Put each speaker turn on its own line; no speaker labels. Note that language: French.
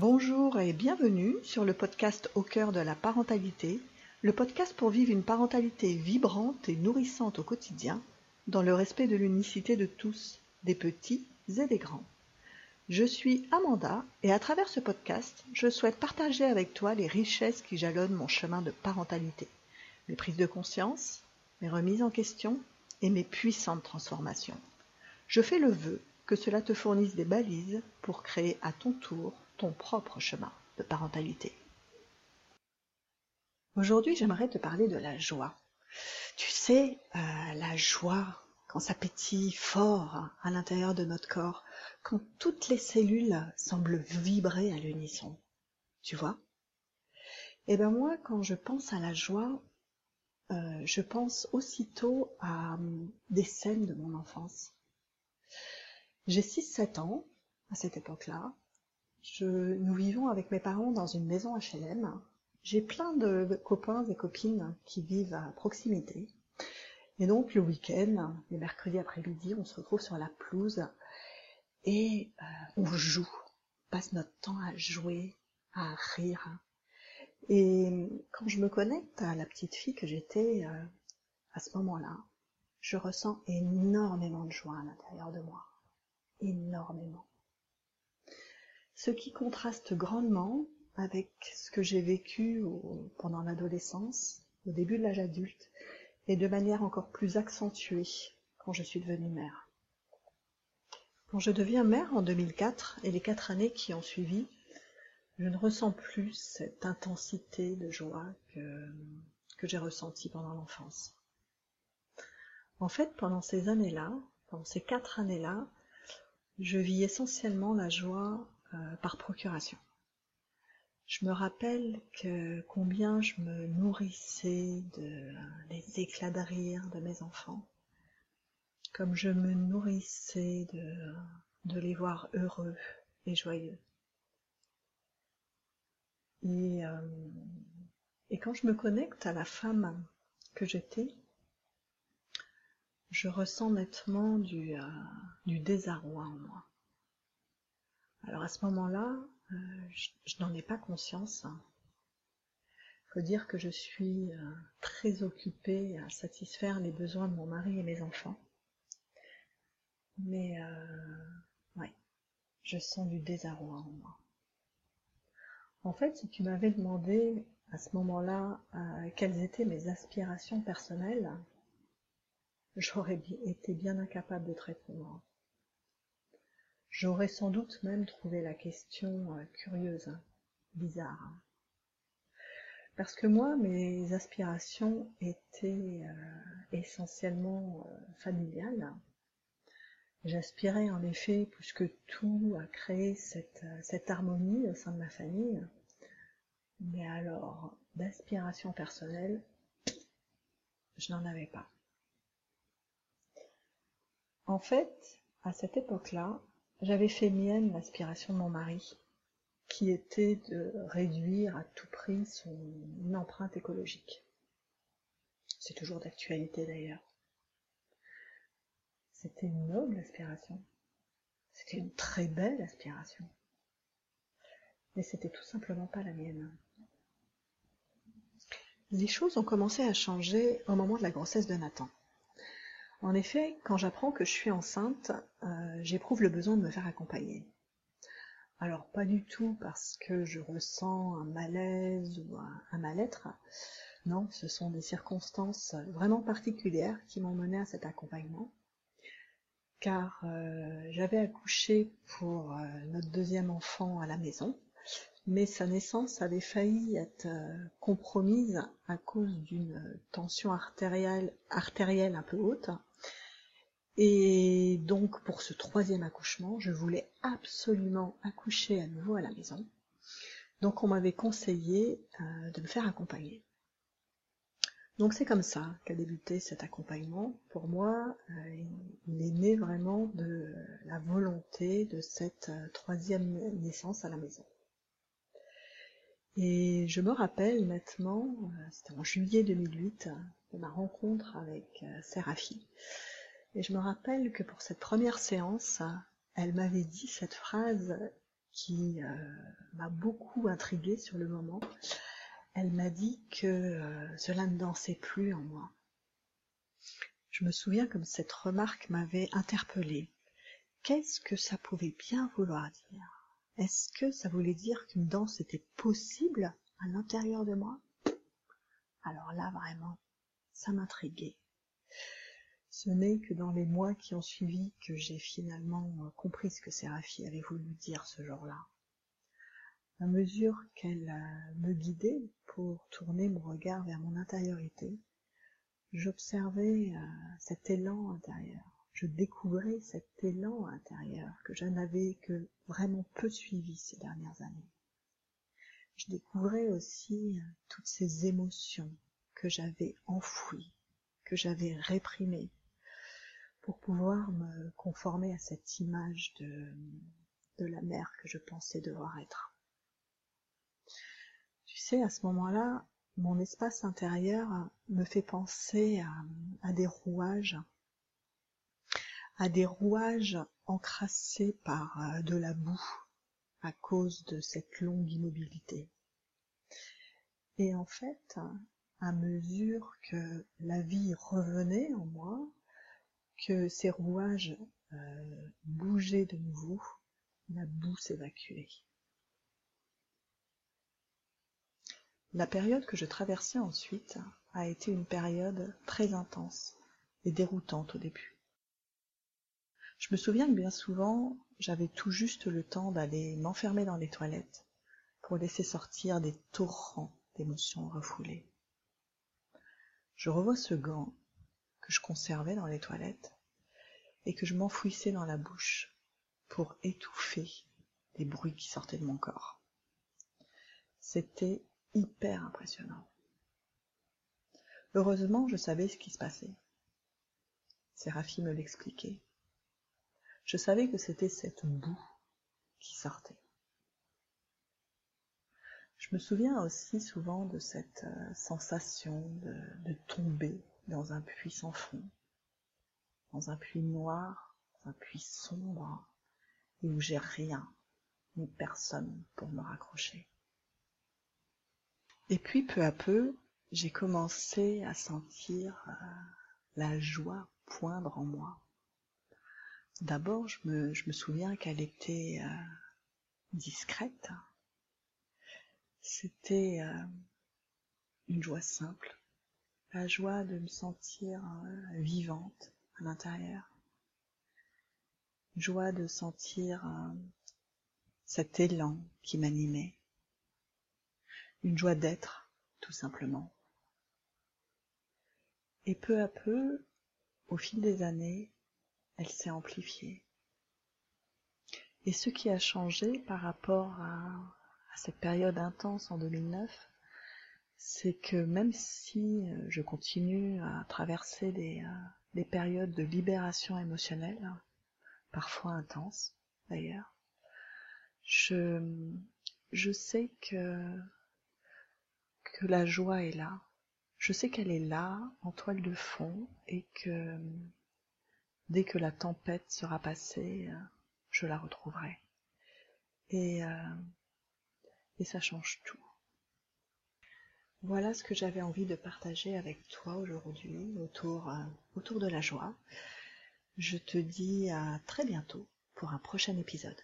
Bonjour et bienvenue sur le podcast Au cœur de la parentalité, le podcast pour vivre une parentalité vibrante et nourrissante au quotidien, dans le respect de l'unicité de tous, des petits et des grands. Je suis Amanda et à travers ce podcast, je souhaite partager avec toi les richesses qui jalonnent mon chemin de parentalité, mes prises de conscience, mes remises en question et mes puissantes transformations. Je fais le vœu que cela te fournisse des balises pour créer à ton tour ton propre chemin de parentalité. Aujourd'hui, j'aimerais te parler de la joie. Tu sais, euh, la joie, quand ça pétille fort à l'intérieur de notre corps, quand toutes les cellules semblent vibrer à l'unisson. Tu vois Eh bien moi, quand je pense à la joie, euh, je pense aussitôt à hum, des scènes de mon enfance. J'ai 6-7 ans à cette époque-là. Nous vivons avec mes parents dans une maison HLM. J'ai plein de copains et copines qui vivent à proximité. Et donc le week-end, les mercredis après-midi, on se retrouve sur la pelouse et euh, on joue, on passe notre temps à jouer, à rire, et quand je me connecte à la petite fille que j'étais euh, à ce moment-là, je ressens énormément de joie à l'intérieur de moi. Énormément. Ce qui contraste grandement avec ce que j'ai vécu pendant l'adolescence, au début de l'âge adulte, et de manière encore plus accentuée quand je suis devenue mère. Quand je deviens mère en 2004 et les quatre années qui ont suivi, je ne ressens plus cette intensité de joie que, que j'ai ressentie pendant l'enfance. En fait, pendant ces années-là, pendant ces quatre années-là, je vis essentiellement la joie euh, par procuration. Je me rappelle combien je me nourrissais de, des éclats de rire de mes enfants, comme je me nourrissais de, les voir heureux et joyeux. Et, euh, et quand je me connecte à la femme que j'étais, je ressens nettement du, euh, du désarroi en moi. Alors à ce moment-là, euh, je, n'en ai pas conscience. Il faut dire que je suis très occupée à satisfaire les besoins de mon mari et mes enfants. Mais ouais, je sens du désarroi en moi. En fait, si tu m'avais demandé à ce moment-là euh, quelles étaient mes aspirations personnelles, j'aurais été bien incapable de te répondre. J'aurais sans doute même trouvé la question euh, curieuse, bizarre. Parce que moi, mes aspirations étaient euh, essentiellement familiales. J'aspirais en effet plus que tout à créer cette, cette harmonie au sein de ma famille. Mais alors, d'aspiration personnelle, je n'en avais pas. En fait, à cette époque-là, j'avais fait mienne l'aspiration de mon mari, qui était de réduire à tout prix son empreinte écologique. C'est toujours d'actualité d'ailleurs. C'était une noble aspiration. C'était une très belle aspiration. Mais c'était tout simplement pas la mienne. Les choses ont commencé à changer au moment de la grossesse de Nathan. En effet, quand j'apprends que je suis enceinte, j'éprouve le besoin de me faire accompagner. Alors pas du tout parce que je ressens un malaise ou un mal-être. Non, ce sont des circonstances vraiment particulières qui m'ont mené à cet accompagnement car euh, j'avais accouché pour euh, notre deuxième enfant à la maison, mais sa naissance avait failli être euh, compromise à cause d'une tension artérielle, artérielle un peu haute. Et donc pour ce troisième accouchement, je voulais absolument accoucher à nouveau à la maison. Donc on m'avait conseillé de me faire accompagner. Donc c'est comme ça qu'a débuté cet accompagnement. Pour moi, euh, il est né vraiment de la volonté de cette euh, troisième naissance à la maison. Et je me rappelle euh, c'était en juillet 2008, de ma rencontre avec Séraphie. Et je me rappelle que pour cette première séance, elle m'avait dit cette phrase qui euh, m'a beaucoup intriguée sur le moment. Elle m'a dit que euh, cela ne dansait plus en moi. Je me souviens comme cette remarque m'avait interpellée. Qu'est-ce que ça pouvait bien vouloir dire? Est-ce que ça voulait dire qu'une danse était possible à l'intérieur de moi? Alors là, vraiment, ça m'intriguait. Ce n'est que dans les mois qui ont suivi que j'ai finalement euh, compris ce que Séraphi avait voulu dire ce jour-là. À mesure qu'elle euh, me guidait pour tourner mon regard vers mon intériorité, j'observais euh, cet élan intérieur. Je découvrais cet élan intérieur que je n'avais que vraiment peu suivi ces dernières années. Je découvrais aussi toutes ces émotions que j'avais enfouies, que j'avais réprimées, pour pouvoir me conformer à cette image de, de la mère que je pensais devoir être. Tu sais, à ce moment-là, mon espace intérieur me fait penser à, des rouages, à des rouages encrassés par euh, de la boue à cause de cette longue immobilité. Et en fait, à mesure que la vie revenait en moi, que ces rouages euh, bougeaient de nouveau, la boue s'évacuait. La période que je traversais ensuite a été une période très intense et déroutante au début. Je me souviens que bien souvent, j'avais tout juste le temps d'aller m'enfermer dans les toilettes pour laisser sortir des torrents d'émotions refoulées. Je revois ce gant je conservais dans les toilettes et que je m'enfouissais dans la bouche pour étouffer les bruits qui sortaient de mon corps. C'était hyper impressionnant. Heureusement, je savais ce qui se passait. Séraphi me l'expliquait. Je savais que c'était cette boue qui sortait. Je me souviens aussi souvent de cette euh, sensation de tomber dans un puits sans fond, dans un puits noir, un puits sombre, et où j'ai rien, ni personne pour me raccrocher. Et puis peu à peu, j'ai commencé à sentir euh, la joie poindre en moi. D'abord, je me, je me souviens qu'elle était euh, discrète. C'était euh, une joie simple, la joie de me sentir vivante, l'intérieur. Joie de sentir euh, cet élan qui m'animait. Une joie d'être, tout simplement. Et peu à peu, au fil des années, elle s'est amplifiée. Et ce qui a changé par rapport à, à cette période intense en 2009, c'est que même si euh, je continue à traverser des, euh, des périodes de libération émotionnelle, parfois intenses d'ailleurs, je, je sais que, que la joie est là. Je sais qu'elle est là, en toile de fond, et que dès que la tempête sera passée, je la retrouverai. Et, euh, et ça change tout. Voilà ce que j'avais envie de partager avec toi aujourd'hui autour, euh, autour de la joie. Je te dis à très bientôt pour un prochain épisode.